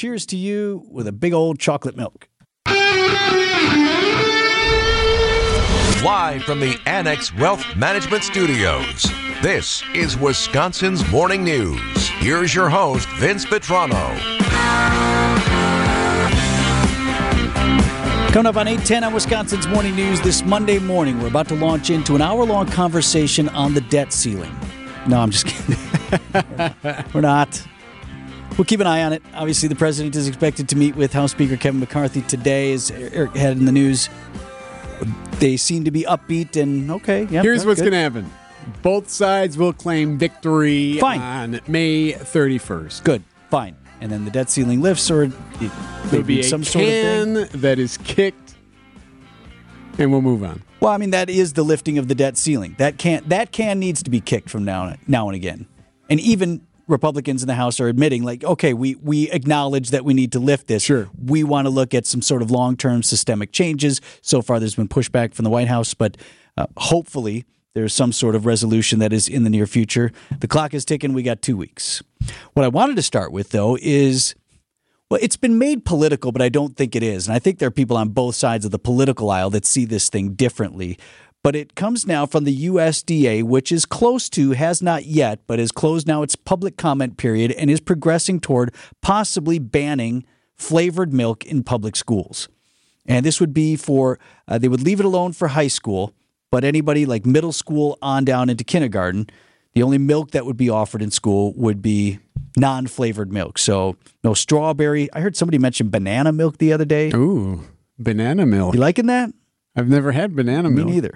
Cheers to you with a big old chocolate milk. Live from the Annex Wealth Management Studios, this is Wisconsin's Morning News. Here's your host, Vince Vitrano. Coming up on 810 on Wisconsin's Morning News this Monday morning, we're about to launch into an hour long conversation on the debt ceiling. No, I'm just kidding. we're not. We'll keep an eye on it. Obviously, the president is expected to meet with House Speaker Kevin McCarthy today, as Eric had in the news. They seem to be upbeat and okay. Yep, Here's what's going to happen both sides will claim victory Fine. on May 31st. Good, fine. And then the debt ceiling lifts, or it, There'll be a some sort of thing. that is kicked, and we'll move on. Well, I mean that is the lifting of the debt ceiling. That can that can needs to be kicked from now now and again. And even Republicans in the House are admitting, like, okay, we we acknowledge that we need to lift this. Sure. we want to look at some sort of long term systemic changes. So far, there's been pushback from the White House, but uh, hopefully there's some sort of resolution that is in the near future. The clock is ticking. We got two weeks. What I wanted to start with though is well, it's been made political, but I don't think it is. And I think there are people on both sides of the political aisle that see this thing differently. But it comes now from the USDA, which is close to, has not yet, but is closed now its public comment period and is progressing toward possibly banning flavored milk in public schools. And this would be for, uh, they would leave it alone for high school, but anybody like middle school on down into kindergarten, the only milk that would be offered in school would be non flavored milk. So no strawberry. I heard somebody mention banana milk the other day. Ooh, banana milk. You liking that? I've never had banana Me milk. neither.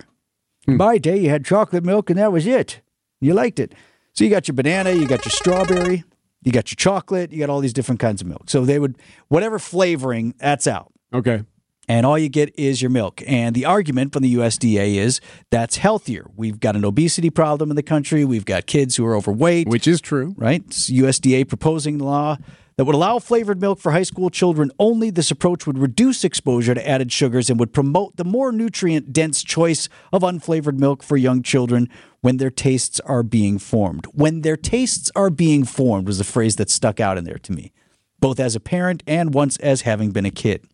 Hmm. My day, you had chocolate milk and that was it. You liked it. So you got your banana, you got your strawberry, you got your chocolate, you got all these different kinds of milk. So they would, whatever flavoring, that's out. Okay. and all you get is your milk. And the argument from the USDA is that's healthier. We've got an obesity problem in the country. We've got kids who are overweight, Which is true. right? It's USDA proposing the law that would allow flavored milk for high school children only. This approach would reduce exposure to added sugars and would promote the more nutrient dense choice of unflavored milk for young children when their tastes are being formed. When their tastes are being formed was the phrase that stuck out in there to me, both as a parent and once as having been a kid.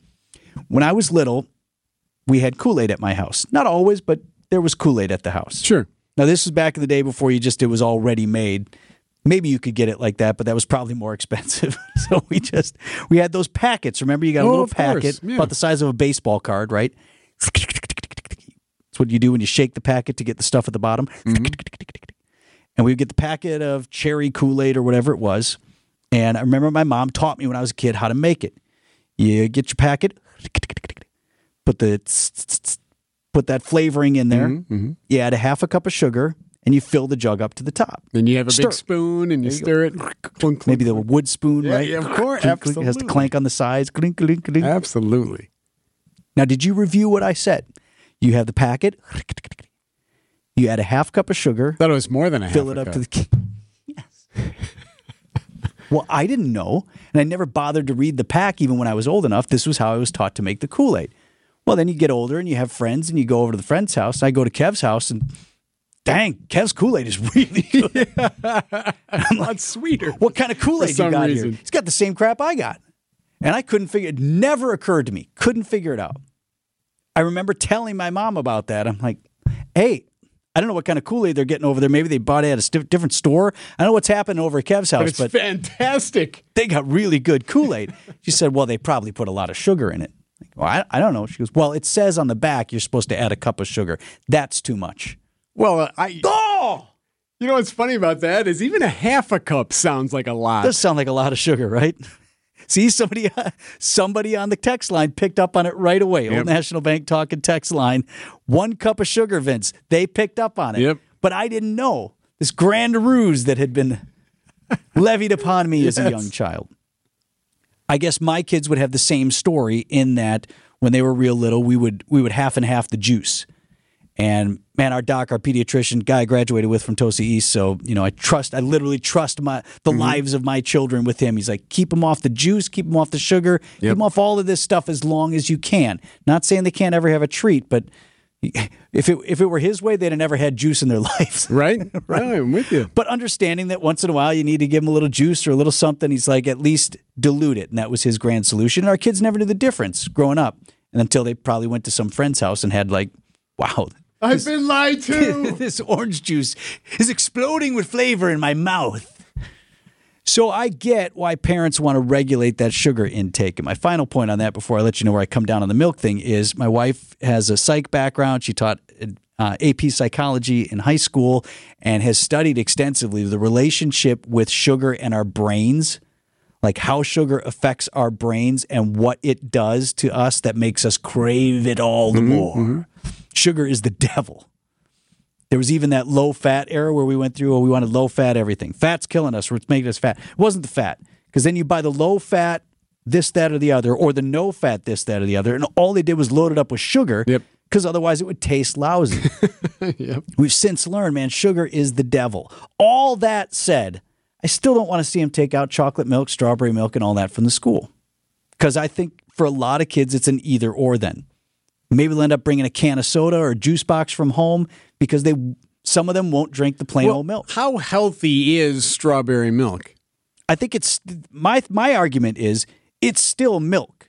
When I was little, we had Kool Aid at my house. Not always, but there was Kool Aid at the house. Sure. Now this was back in the day before you just it was all ready made. Maybe you could get it like that, but that was probably more expensive. so we just we had those packets. Remember, you got a Oh, little packet Yeah. about the size of a baseball card, right? That's what you do when you shake the packet to get the stuff at the bottom. Mm-hmm. And we would get the packet of cherry Kool Aid or whatever it was. And I remember my mom taught me when I was a kid how to make it. You get your packet, put the put that flavoring in there. Mm-hmm, You add a half a cup of sugar, and you fill the jug up to the top. Then you have a Stir. big spoon and you you stir it. Clunk, clunk. Maybe the wood spoon, Yeah, right? yeah, of course, Clink, clink. It has to absolutely. clank on the sides. Clink, clink, clink. Absolutely. Now, did you review what I said? You have the packet. You add a half cup of sugar. Thought it was more than a half. fill it up cup. to the. Yes. well, I didn't know, and I never bothered to read the pack even when I was old enough. This was how I was taught to make the Kool Aid. Well, then you get older and you have friends, and you go over to the friend's house. I go to Kev's house, and dang, Kev's Kool Aid is really good. a lot sweeter. What kind of Kool Aid you got reason. here? He's got the same crap I got. And I couldn't figure it never occurred to me. Couldn't figure it out. I remember telling my mom about that. I'm like, hey, I don't know what kind of Kool-Aid they're getting over there. Maybe they bought it at a st- different store. I know what's happening over at Kev's But house, it's but fantastic. they got really good Kool-Aid. she said, well, they probably put a lot of sugar in it. Like, well, I, I don't know. She goes, well, it says on the back you're supposed to add a cup of sugar. That's too much. Well, I. Oh, You know what's funny about that is even a half a cup sounds like a lot. does sound like a lot of sugar, right? See, somebody somebody on the text line picked up on it right away. Old National Bank talking text line. One cup of sugar, Vince. They picked up on it. Yep. But I didn't know this grand ruse that had been levied upon me as a young child. I guess my kids would have the same story in that when they were real little, we would we would half and half the juice. And man, our doc, our pediatrician guy I graduated with from Tosa East. So, you know, I trust, I literally trust my the Mm-hmm. lives of my children with him. He's like, keep them off the juice, keep them off the sugar, keep them off all of this stuff as long as you can. Not saying they can't ever have a treat, but If it if it were his way, they'd have never had juice in their lives. Right? right. I'm with you. But understanding that once in a while you need to give him a little juice or a little something, he's like, at least dilute it. And that was his grand solution. And our kids never knew the difference growing up. And until they probably went to some friend's house and had like, wow, I've been lied to. this orange juice is exploding with flavor in my mouth. So I get why parents want to regulate that sugar intake. And my final point on that before I let you know where I come down on the milk thing is my wife has a psych background. She taught uh, AP psychology in high school and has studied extensively the relationship with sugar and our brains, like how sugar affects our brains and what it does to us that makes us crave it all the more. Sugar is the devil. There was even that low fat era where we went through, oh, we wanted low fat everything. Fat's killing us, or it's making us fat. It wasn't the fat, because then you buy the low fat this, that, or the other, or the no fat this, that, or the other, and all they did was load it up with sugar. Yep. Because otherwise it would taste lousy. yep. We've since learned, man, sugar is the devil. All that said, I still don't want to see him take out chocolate milk, strawberry milk, and all that from the school. Because I think for a lot of kids, it's an either or then. Maybe they'll end up bringing a can of soda or a juice box from home because they some of them won't drink the plain Well, old milk. How healthy is strawberry milk? I think it's my my argument is it's still milk.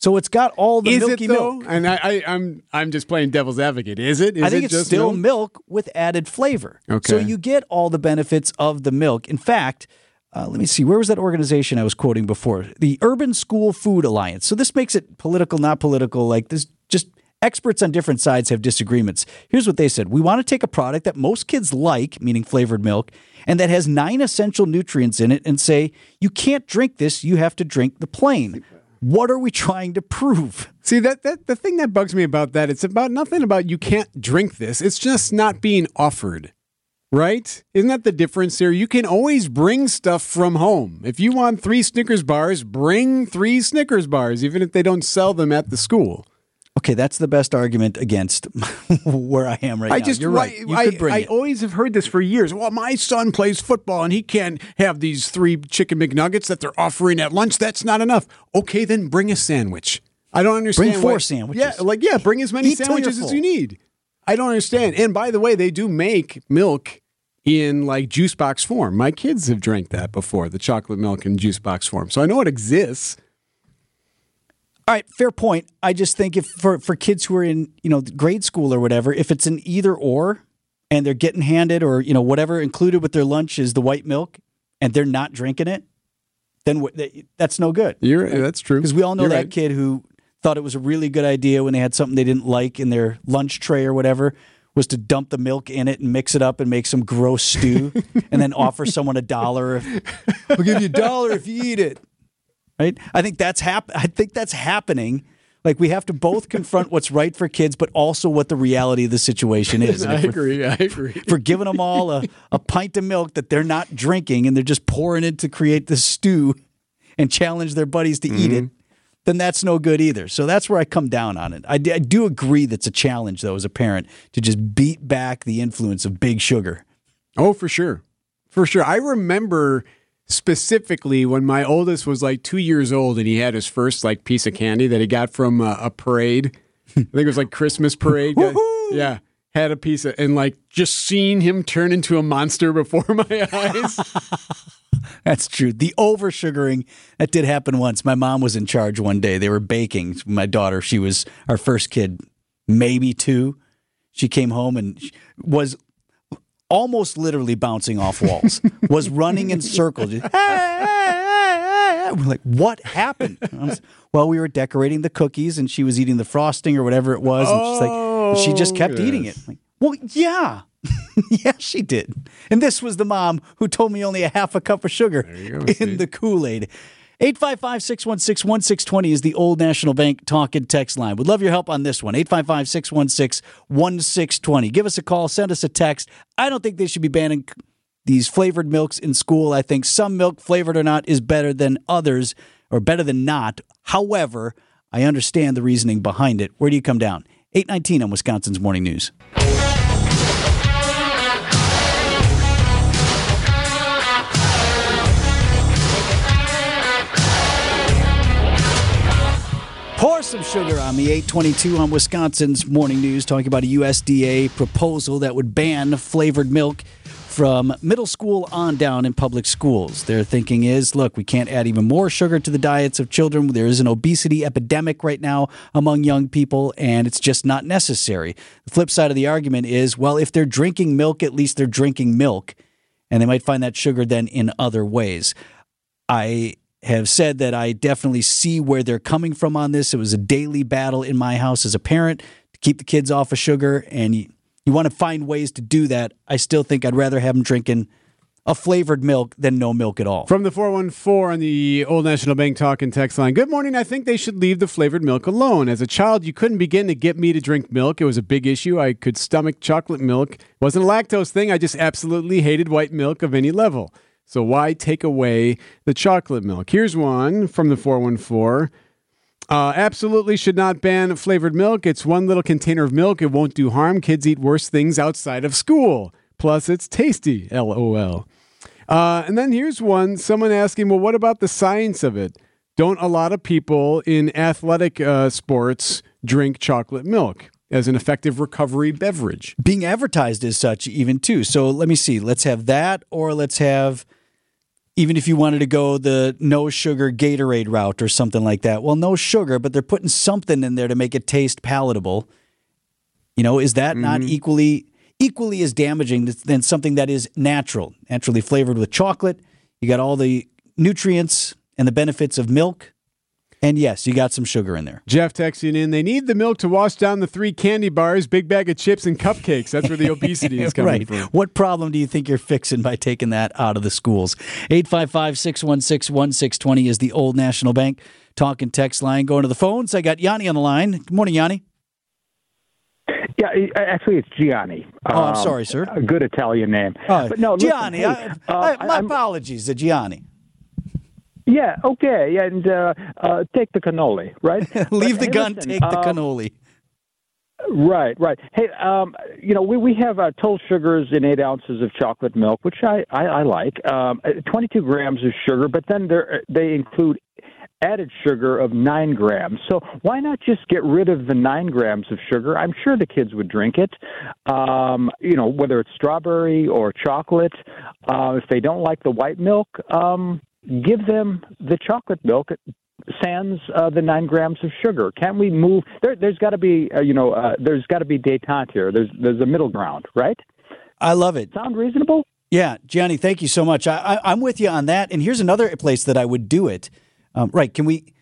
So it's got all the is it milky though? milk. And I, I, I'm I'm just playing devil's advocate. Is it? Is I think it it's just still milk? milk? with added flavor. Okay. So you get all the benefits of the milk. In fact, uh, let me see, where was that organization I was quoting before? The Urban School Food Alliance. So this makes it political, not political. Like this, just experts on different sides have disagreements. Here's what they said We want to take a product that most kids like, meaning flavored milk, and that has nine essential nutrients in it, and say, you can't drink this, you have to drink the plain. What are we trying to prove? See that that the thing that bugs me about that it's about nothing about you can't drink this. It's just not being offered. Right? Isn't that the difference here? You can always bring stuff from home. If you want 3 Snickers bars, bring 3 Snickers bars even if they don't sell them at the school. Okay, that's the best argument against where I am right I now. just You're right. You I, could bring I it. always have heard this for years. Well, my son plays football and he can't have these three chicken McNuggets that they're offering at lunch. That's not enough. Okay, then bring a sandwich. I don't understand. Bring four why- sandwiches. Yeah, like yeah, bring as many Eat sandwiches as you need. I don't understand. And by the way, they do make milk in like juice box form. My kids have drank that before, the chocolate milk in juice box form. So I know it exists. All right, fair point. I just think if for for kids who are in you know grade school or whatever, if it's an either or, and they're getting handed or you know whatever included with their lunch is the white milk, and they're not drinking it, then that's no good. You're that's true. Because we all know You're that right. kid who thought it was a really good idea when they had something they didn't like in their lunch tray or whatever was to dump the milk in it and mix it up and make some gross stew and then offer someone a dollar. If, I'll give you a dollar if you eat it. Right? I think that's hap- I think that's happening. Like we have to both confront what's right for kids, but also what the reality of the situation is. I agree. I agree. we're giving them all a, a pint of milk that they're not drinking and they're just pouring it to create the stew and challenge their buddies to eat mm-hmm. it, then that's no good either. So that's where I come down on it. I, d- I do agree that's a challenge, though, as a parent, to just beat back the influence of big sugar. Oh, for sure. For sure. I remember specifically when my oldest was like two years old and he had his first like piece of candy that he got from a, a parade. I think it was like Christmas parade. yeah. Had a piece of, and like just seeing him turn into a monster before my eyes. That's true. The over sugaring, that did happen once. My mom was in charge one day. They were baking. My daughter, she was our first kid, maybe two. She came home and was almost literally bouncing off walls, was running in circles. Just, "Hey, hey, hey, hey." We're like, what happened? Was- well, we were decorating the cookies and she was eating the frosting or whatever it was. And she's like, she just kept eating oh, it. Like, well, yeah. yeah, she did. And this was the mom who told me only a half a cup of sugar go, in the Kool Aid. 855 616 1620 is the Old National Bank talk and text line. Would love your help on this one. 855 616 1620. Give us a call, send us a text. I don't think they should be banning these flavored milks in school. I think some milk, flavored or not, is better than others or better than not. However, I understand the reasoning behind it. Where do you come down? 819 on Wisconsin's Morning News. Some sugar on the 822 on Wisconsin's Morning News, talking about a USDA proposal that would ban flavored milk from middle school on down in public schools. Their thinking is look, we can't add even more sugar to the diets of children. There is an obesity epidemic right now among young people, and it's just not necessary. The flip side of the argument is well, if they're drinking milk, at least they're drinking milk, and they might find that sugar then in other ways. I have said that I definitely see where they're coming from on this. It was a daily battle in my house as a parent to keep the kids off of sugar, and you want to find ways to do that. I still think I'd rather have them drinking a flavored milk than no milk at all. From the 414 on the Old National Bank talk and text line. Good morning. I think they should leave the flavored milk alone. As a child, you couldn't begin to get me to drink milk. It was a big issue. I could stomach chocolate milk. It wasn't a lactose thing. I just absolutely hated white milk of any level. So why take away the chocolate milk? Here's one from the 414. Uh, absolutely should not ban flavored milk. It's one little container of milk. It won't do harm. Kids eat worse things outside of school. Plus, it's tasty. LOL. Uh, and then here's one someone asking, well, what about the science of it? Don't a lot of people in athletic uh, sports drink chocolate milk? As an effective recovery beverage. Being advertised as such, even too. So let me see. Let's have that, or let's have even if you wanted to go the no sugar Gatorade route or something like that. Well, no sugar, but they're putting something in there to make it taste palatable. You know, is that mm-hmm. not equally equally as damaging than something that is natural, naturally flavored with chocolate? You got all the nutrients and the benefits of milk. And yes, you got some sugar in there. Jeff texting in, they need the milk to wash down the three candy bars, big bag of chips, and cupcakes. That's where the obesity is coming right. from. What problem do you think you're fixing by taking that out of the schools? 855 616 1620 is the old National Bank talking text line. Going to the phones. I got Yanni on the line. Good morning, Yanni. Yeah, actually, it's Gianni. Oh, I'm um, sorry, sir. A good Italian name. Uh, but no, Gianni. Listen, hey, I, uh, I, my I'm, apologies, to Gianni. Yeah, okay, and uh, uh, take the cannoli, right? Leave but, the hey, gun, listen, take um, the cannoli. Right, right. Hey, um, you know, we, we have uh, total sugars in eight ounces of chocolate milk, which I, I, I like. Um, 22 grams of sugar, but then they include added sugar of nine grams. So why not just get rid of the nine grams of sugar? I'm sure the kids would drink it. Um, you know, whether it's strawberry or chocolate. Uh, if they don't like the white milk, um, give them the chocolate milk sans uh, the nine grams of sugar. Can't we move? There, has got to be, uh, you know, uh, there's got to be détente here. There's there's a middle ground, right? I love it. Sound reasonable? Yeah, Gianni, thank you so much. I, am with you on that. And here's another place that I would do it. Um, right? Can we?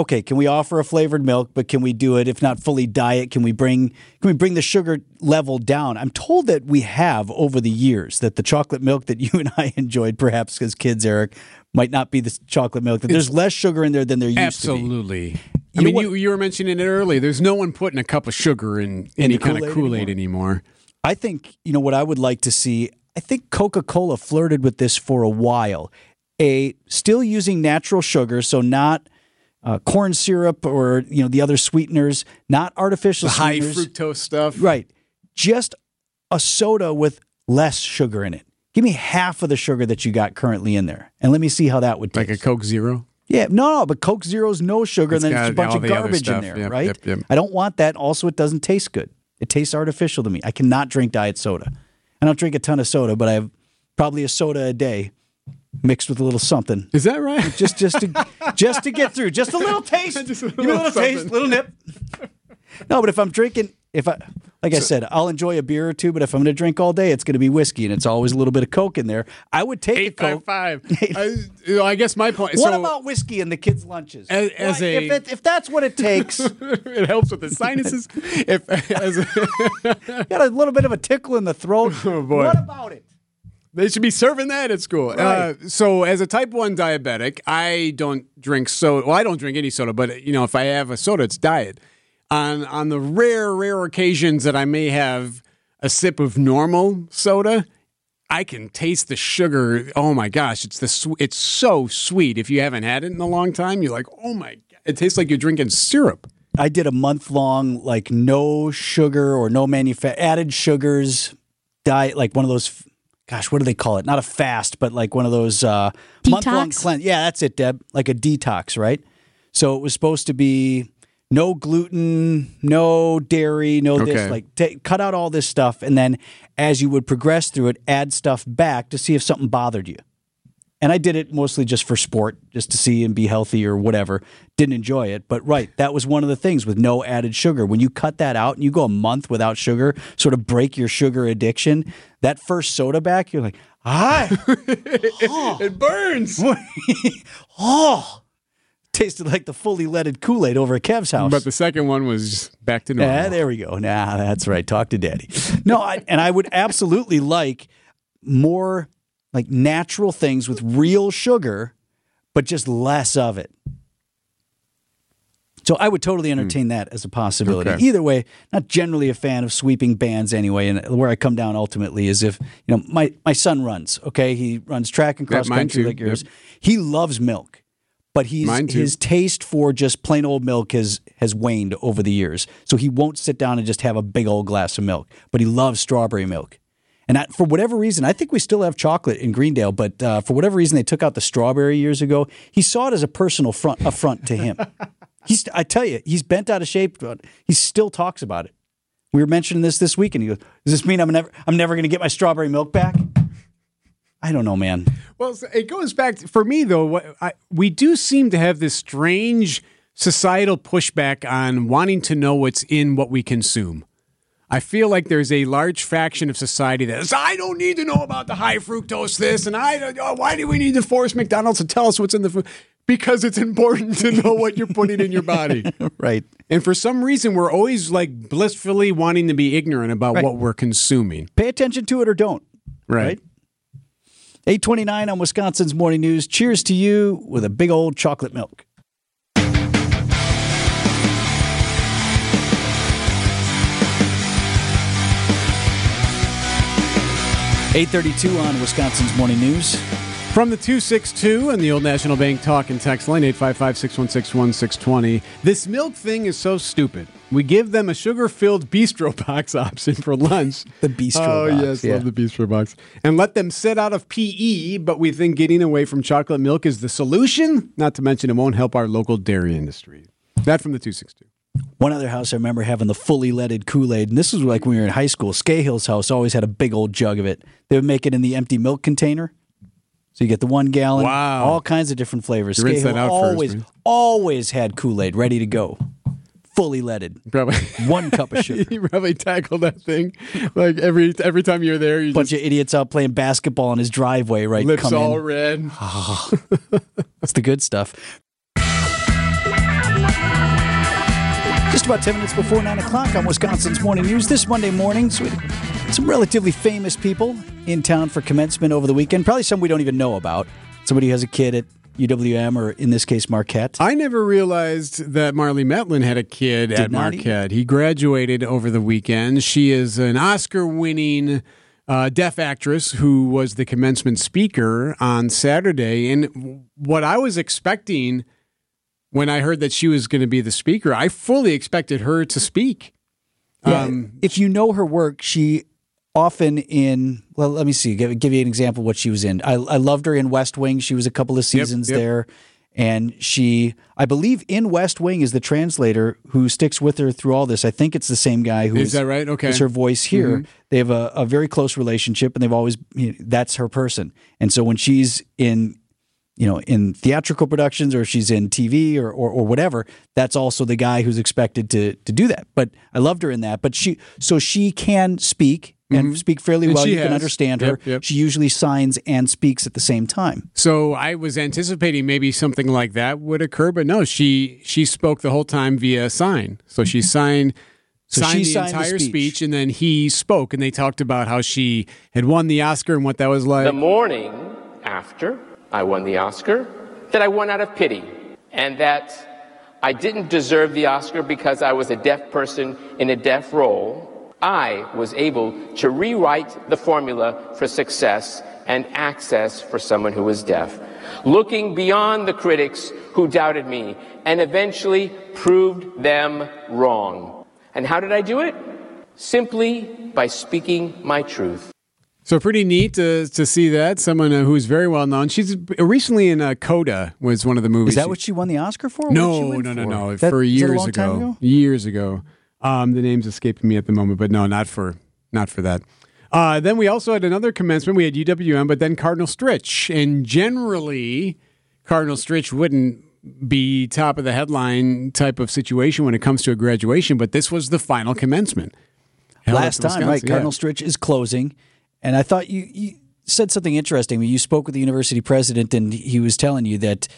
Okay, can we offer a flavored milk? But can we do it if not fully diet? Can we bring can we bring the sugar level down? I'm told that we have over the years that the chocolate milk that you and I enjoyed, perhaps as kids, Eric, might not be the chocolate milk. That there's less sugar in there than there used absolutely. to be. Absolutely. I mean, you, you were mentioning it earlier. There's no one putting a cup of sugar in, in any kind of Kool Aid anymore. anymore. I think you know what I would like to see. I think Coca Cola flirted with this for a while. A still using natural sugar, so not uh, corn syrup or you know the other sweeteners, not artificial the high fructose stuff. Right, just a soda with less sugar in it. Give me half of the sugar that you got currently in there, and let me see how that would taste. Like a Coke Zero. Yeah, no, no, but Coke Zero's no sugar, it's and then it's a bunch of garbage in there, yep, right? Yep, yep. I don't want that. Also, it doesn't taste good. It tastes artificial to me. I cannot drink diet soda. I don't drink a ton of soda, but I have probably a soda a day mixed with a little something. Is that right? Just just to just to get through, just a little taste. just a little, Give me a little taste, little nip. No, but if I'm drinking, if I like I said, I'll enjoy a beer or two, but if I'm going to drink all day, it's going to be whiskey, and it's always a little bit of Coke in there. I would take Eight, a Coke. Five. I, I, guess my point. What so, about whiskey in the kids' lunches? As, as a, if, it, if, that's what it takes, it helps with the sinuses. if as a, got a little bit of a tickle in the throat. Oh boy! What about it? They should be serving that at school. Right. Uh, so, as a type one diabetic, I don't drink soda. Well, I don't drink any soda, but you know, if I have a soda, it's diet on on the rare rare occasions that I may have a sip of normal soda, I can taste the sugar. Oh my gosh, it's the it's so sweet. If you haven't had it in a long time, you're like, "Oh my god, it tastes like you're drinking syrup." I did a month long like no sugar or no manufa- added sugars diet like one of those gosh, what do they call it? Not a fast, but like one of those uh month long cleanse. Yeah, that's it, Deb. Like a detox, right? So it was supposed to be no gluten, no dairy, no Okay. this. Like, ta cut out all this stuff, and then as you would progress through it, add stuff back to see if something bothered you. And I did it mostly just for sport, just to see and be healthy or whatever. Didn't enjoy it, but right, that was one of the things with no added sugar. When you cut that out and you go a month without sugar, sort of break your sugar addiction. That first soda back, you're like, ah, It burns. oh, tasted like the fully leaded Kool Aid over at Kev's house. But the second one was back to normal. Yeah, there we go. Nah, that's right. Talk to daddy. No, I, and I would absolutely like more like natural things with real sugar, but just less of it. So I would totally entertain that as a possibility. Okay. Either way, not generally a fan of sweeping bans anyway. And where I come down ultimately is if you know my my son runs. Okay, he runs track and cross country like yours. He loves milk, but he's his taste for just plain old milk has has waned over the years. So he won't sit down and just have a big old glass of milk. But he loves strawberry milk. And I, for whatever reason, I think we still have chocolate in Greendale. But uh, for whatever reason, they took out the strawberry years ago. He saw it as a personal front affront to him. He's, I tell you, he's bent out of shape, but he still talks about it. We were mentioning this this week, and he goes, "Does this mean I'm never, I'm never going to get my strawberry milk back?" I don't know, man. Well, it goes back to, for me though. What I, we do seem to have this strange societal pushback on wanting to know what's in what we consume. I feel like there's a large fraction of society that says, I don't need to know about the high fructose this, and I don't. Oh, why do we need to force McDonald's to tell us what's in the food? Because it's important to know what you're putting in your body. Right. And for some reason, we're always like blissfully wanting to be ignorant about Right. what we're consuming. Pay attention to it or don't. Right. 829 on Wisconsin's Morning News. Cheers to you with a big old chocolate milk. Eight thirty-two on Wisconsin's Morning News. From the 262 and the Old National Bank talk and text line 855 616 1620. This milk thing is so stupid. We give them a sugar filled bistro box option for lunch. The bistro Oh, box, yes, yeah. love the bistro box. And let them sit out of PE, but we think getting away from chocolate milk is the solution. Not to mention, it won't help our local dairy industry. That from the 262. One other house I remember having the fully leaded Kool Aid, and this was like when we were in high school. Scahill's house always had a big old jug of it. They would make it in the empty milk container. So you get the one gallon, Wow. all kinds of different flavors. You Scahill out first, always, always had Kool Aid ready to go, fully leaded. Probably. One cup of sugar. you probably tackle that thing like every every time you're there. You bunch of idiots out playing basketball in his driveway, right? lips all in. red. Ah, That's the good stuff. About 10 minutes before 9 o'clock on Wisconsin's Morning News this Monday morning. So some relatively famous people in town for commencement over the weekend. Probably some we don't even know about. Somebody who has a kid at UWM or in this case Marquette. I never realized that Marlee Matlin had a kid at not Marquette. He graduated over the weekend. She is an Oscar winning uh, deaf actress who was the commencement speaker on Saturday. And what I was expecting when I heard that she was going to be the speaker, I fully expected her to speak. Yeah, Um, if you know her work, she often in well, let me see, give, give you an example of what she was in. I, I loved her in West Wing. She was a couple of seasons yep. there, and she, I believe, in West Wing is the translator who sticks with her through all this. I think it's the same guy who Is that right? Okay. Mm-hmm. is her voice here. They have a, a very close relationship, and they've always you know, that's her person. And so when she's in you know, in theatrical productions or she's in TV or, or, or whatever, that's also the guy who's expected to to do that. But I loved her in that. But she so she can speak and speak fairly Mm-hmm. And well. she You can understand her. Yep, yep. She usually signs and speaks at the same time. So I was anticipating maybe something like that would occur, but no, she she spoke the whole time via sign. So she signed So signed she the signed the entire speech. speech. and then he spoke and they talked about how she had won the Oscar and what that was like. The morning after I won the Oscar, that I won out of pity, and that I didn't deserve the Oscar because I was a deaf person in a deaf role. I was able to rewrite the formula for success and access for someone who was deaf, looking beyond the critics who doubted me and eventually proved them wrong. And how did I do it? Simply by speaking my truth. So pretty neat to to see that someone uh, who's very well known. She's recently in uh, Coda was one of the movies. Is that she- what she won the Oscar for? No, no, no, for? no. That- for is that a years time ago? Years ago. Um, the name's escaping me at the moment, but no, not for not for that. Uh, then we also had another commencement. We had UWM, but then Cardinal Stritch, and generally, Cardinal Stritch wouldn't be top of the headline type of situation when it comes to a graduation, but this was the final commencement. Last time, Wisconsin, right? yeah. Cardinal Stritch is closing, and I thought you, you said something interesting. You spoke with the university president, and he was telling you that.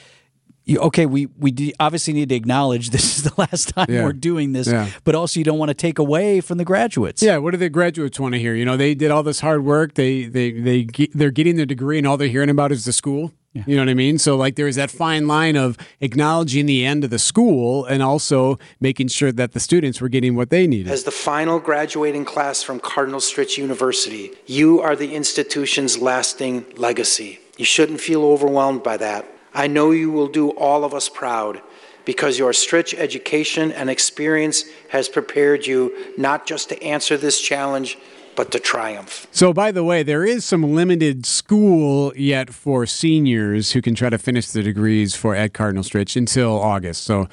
You, okay, we we obviously need to acknowledge this is the last time Yeah. we're doing this, Yeah. but also you don't want to take away from the graduates. Yeah, what do the graduates want to hear? You know, they did all this hard work. They they they they're getting their degree, and all they're hearing about is the school. You know what I mean? So like, there is that fine line of acknowledging the end of the school, and also making sure that the students were getting what they needed. As the final graduating class from Cardinal Stritch University, you are the institution's lasting legacy. You shouldn't feel overwhelmed by that. I know you will do all of us proud because your Stritch education and experience has prepared you not just to answer this challenge, but to triumph. So, by the way, there is some limited school yet for seniors who can try to finish their degrees for at Cardinal Stritch until August. So,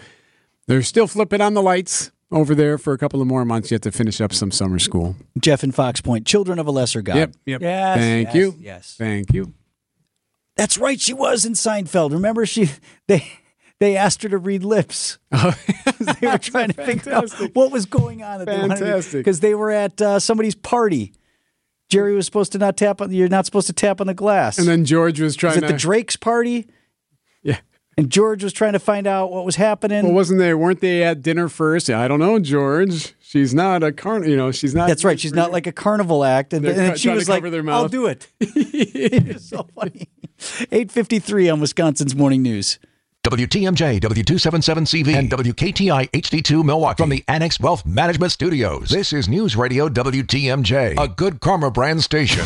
they're still flipping on the lights over there for a couple of more months yet to finish up some summer school. Jeff and Fox Point, children of a lesser God. Yep, yep. Yes, Thank yes, you. Yes, Thank you. that's right. She was in Seinfeld. Remember, she they they asked her to read lips. they were trying to figure out what was going on. At the time. Fantastic. because they were at uh, somebody's party. Jerry was supposed to not tap on. You're not supposed to tap on the glass. And then George was was trying it to. the Drake's party? yeah. And George was trying to find out what was happening. Well, wasn't they? Weren't they at dinner first? I don't know, George. She's not a carn. You know, she's not. That's right. She's not like a carnival act, and, and then she was like, "I'll do it." it's so funny. Eight fifty three on Wisconsin's morning news. WTMJ, W277CV, and WKTI HD2 Milwaukee from the Annex Wealth Management Studios. This is News Radio WTMJ, a good karma brand station.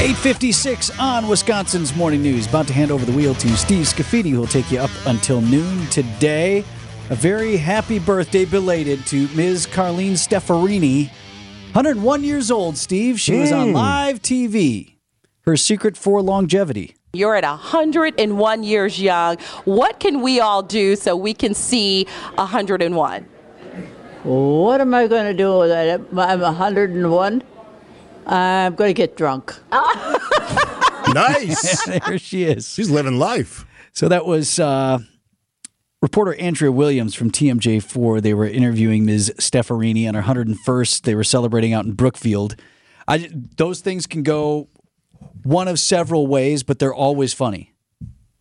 Eight fifty six on Wisconsin's morning news. About to hand over the wheel to Steve Scafidi, who will take you up until noon today. A very happy birthday belated to Ms. Carlene Stefarini, 101 years old. Steve, she was on live TV. Her secret for longevity. You're at 101 years young. What can we all do so we can see 101? What am I going to do with that? I'm 101. I'm going to get drunk. Nice. there she is. She's living life. So that was uh, reporter Andrea Williams from TMJ4. They were interviewing Ms. Stefarini on her 101st. They were celebrating out in Brookfield. I, those things can go one of several ways, but they're always funny.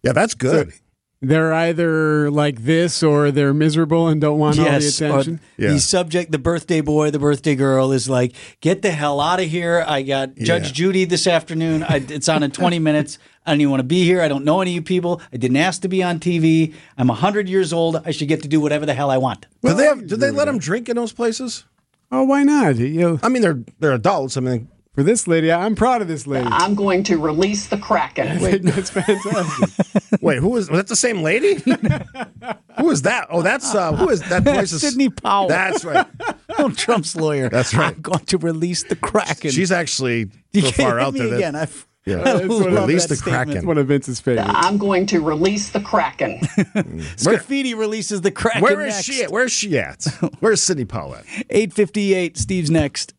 Yeah, that's good. They're either like this or they're miserable and don't want all the or attention. Yeah. The subject, the birthday boy, the birthday girl, is like, "Get the hell out of here! I got Judge Yeah. Judy this afternoon. I, it's on in 20 minutes. I don't even want to be here. I don't know any of you people. I didn't ask to be on TV. I'm 100 years old. I should get to do whatever the hell I want." do they have? Do they let them drink in those places? Oh, why not? You know, I mean, they're they're adults. I mean, for this lady, I'm proud of this lady. I'm going to release the Kraken. Wait, that's fantastic. wait, who is was that? The same lady? who is that? Oh, that's uh, who is that? Voice is Sidney Powell. That's right. Donald Trump's lawyer. That's right. I'm going to release the Kraken. She's actually you so can't far out me there. again. I've, Yeah. I That's love what it- Release the statement. Kraken. One of Vince's favorites. I'm going to release the Kraken. Scafidi releases the Kraken. Where is next. she at? Where's she at? Where's Sidney Powell at? 858. Steve's next.